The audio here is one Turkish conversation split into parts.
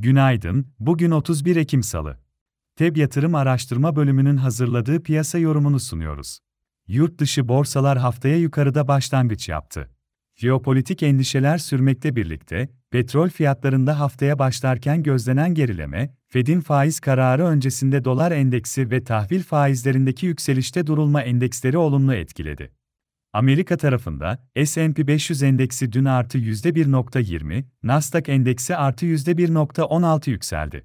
Günaydın, bugün 31 Ekim Salı. TEB Yatırım Araştırma Bölümünün hazırladığı piyasa yorumunu sunuyoruz. Yurt dışı borsalar haftaya yukarıda başlangıç yaptı. Jeopolitik endişeler sürmekle birlikte, petrol fiyatlarında haftaya başlarken gözlenen gerileme, Fed'in faiz kararı öncesinde dolar endeksi ve tahvil faizlerindeki yükselişte durulma endeksleri olumlu etkiledi. Amerika tarafında S&P 500 endeksi dün artı %1.20, Nasdaq endeksi artı %1.16 yükseldi.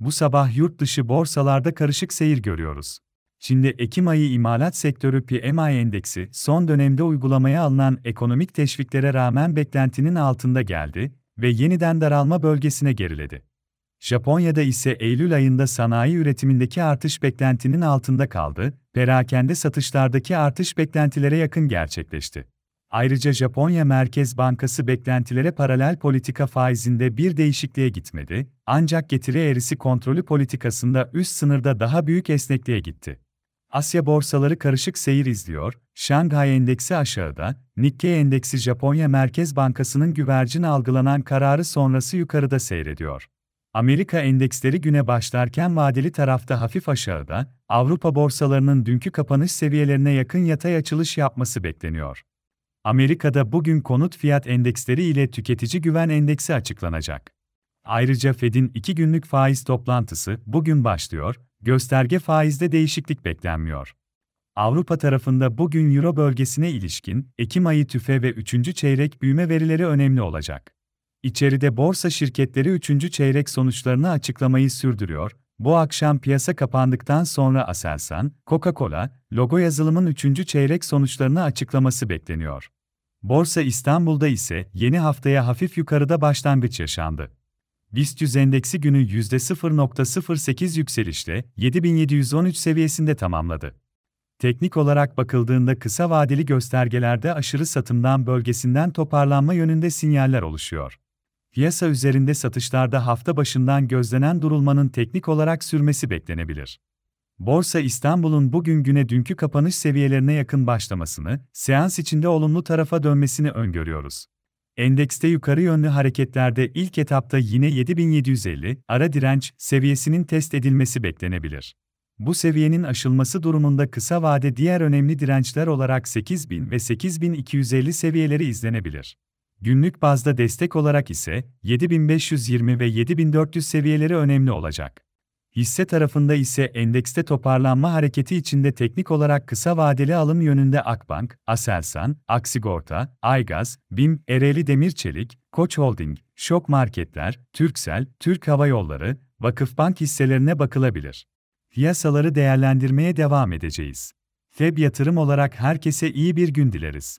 Bu sabah yurt dışı borsalarda karışık seyir görüyoruz. Çin'de Ekim ayı imalat sektörü PMI endeksi son dönemde uygulamaya alınan ekonomik teşviklere rağmen beklentinin altında geldi ve yeniden daralma bölgesine geriledi. Japonya'da ise Eylül ayında sanayi üretimindeki artış beklentinin altında kaldı, perakende satışlardaki artış beklentilere yakın gerçekleşti. Ayrıca Japonya Merkez Bankası beklentilere paralel politika faizinde bir değişikliğe gitmedi, ancak getiri eğrisi kontrolü politikasında üst sınırda daha büyük esnekliğe gitti. Asya borsaları karışık seyir izliyor, Şanghay Endeksi aşağıda, Nikkei Endeksi Japonya Merkez Bankası'nın güvercin algılanan kararı sonrası yukarıda seyrediyor. Amerika endeksleri güne başlarken vadeli tarafta hafif aşağıda, Avrupa borsalarının dünkü kapanış seviyelerine yakın yatay açılış yapması bekleniyor. Amerika'da bugün konut fiyat endeksleri ile tüketici güven endeksi açıklanacak. Ayrıca Fed'in iki günlük faiz toplantısı bugün başlıyor, gösterge faizde değişiklik beklenmiyor. Avrupa tarafında bugün Euro bölgesine ilişkin Ekim ayı tüfe ve 3. çeyrek büyüme verileri önemli olacak. İçeride borsa şirketleri 3. çeyrek sonuçlarını açıklamayı sürdürüyor. Bu akşam piyasa kapandıktan sonra Aselsan, Coca-Cola, logo yazılımın 3. çeyrek sonuçlarını açıklaması bekleniyor. Borsa İstanbul'da ise yeni haftaya hafif yukarıda başlangıç yaşandı. BIST 100 endeksi günü %0.08 yükselişle 7713 seviyesinde tamamladı. Teknik olarak bakıldığında kısa vadeli göstergelerde aşırı satımdan bölgesinden toparlanma yönünde sinyaller oluşuyor. Piyasa üzerinde satışlarda hafta başından gözlenen durulmanın teknik olarak sürmesi beklenebilir. Borsa İstanbul'un bugün güne dünkü kapanış seviyelerine yakın başlamasını, seans içinde olumlu tarafa dönmesini öngörüyoruz. Endekste yukarı yönlü hareketlerde ilk etapta yine 7750 ara direnç seviyesinin test edilmesi beklenebilir. Bu seviyenin aşılması durumunda kısa vade diğer önemli dirençler olarak 8000 ve 8250 seviyeleri izlenebilir. Günlük bazda destek olarak ise 7520 ve 7400 seviyeleri önemli olacak. Hisse tarafında ise endekste toparlanma hareketi içinde teknik olarak kısa vadeli alım yönünde Akbank, Aselsan, Aksigorta, Aygaz, BİM, Ereğli Demirçelik, Koç Holding, Şok Marketler, Türksel, Türk Hava Yolları, Vakıfbank hisselerine bakılabilir. Piyasaları değerlendirmeye devam edeceğiz. FEB yatırım olarak herkese iyi bir gün dileriz.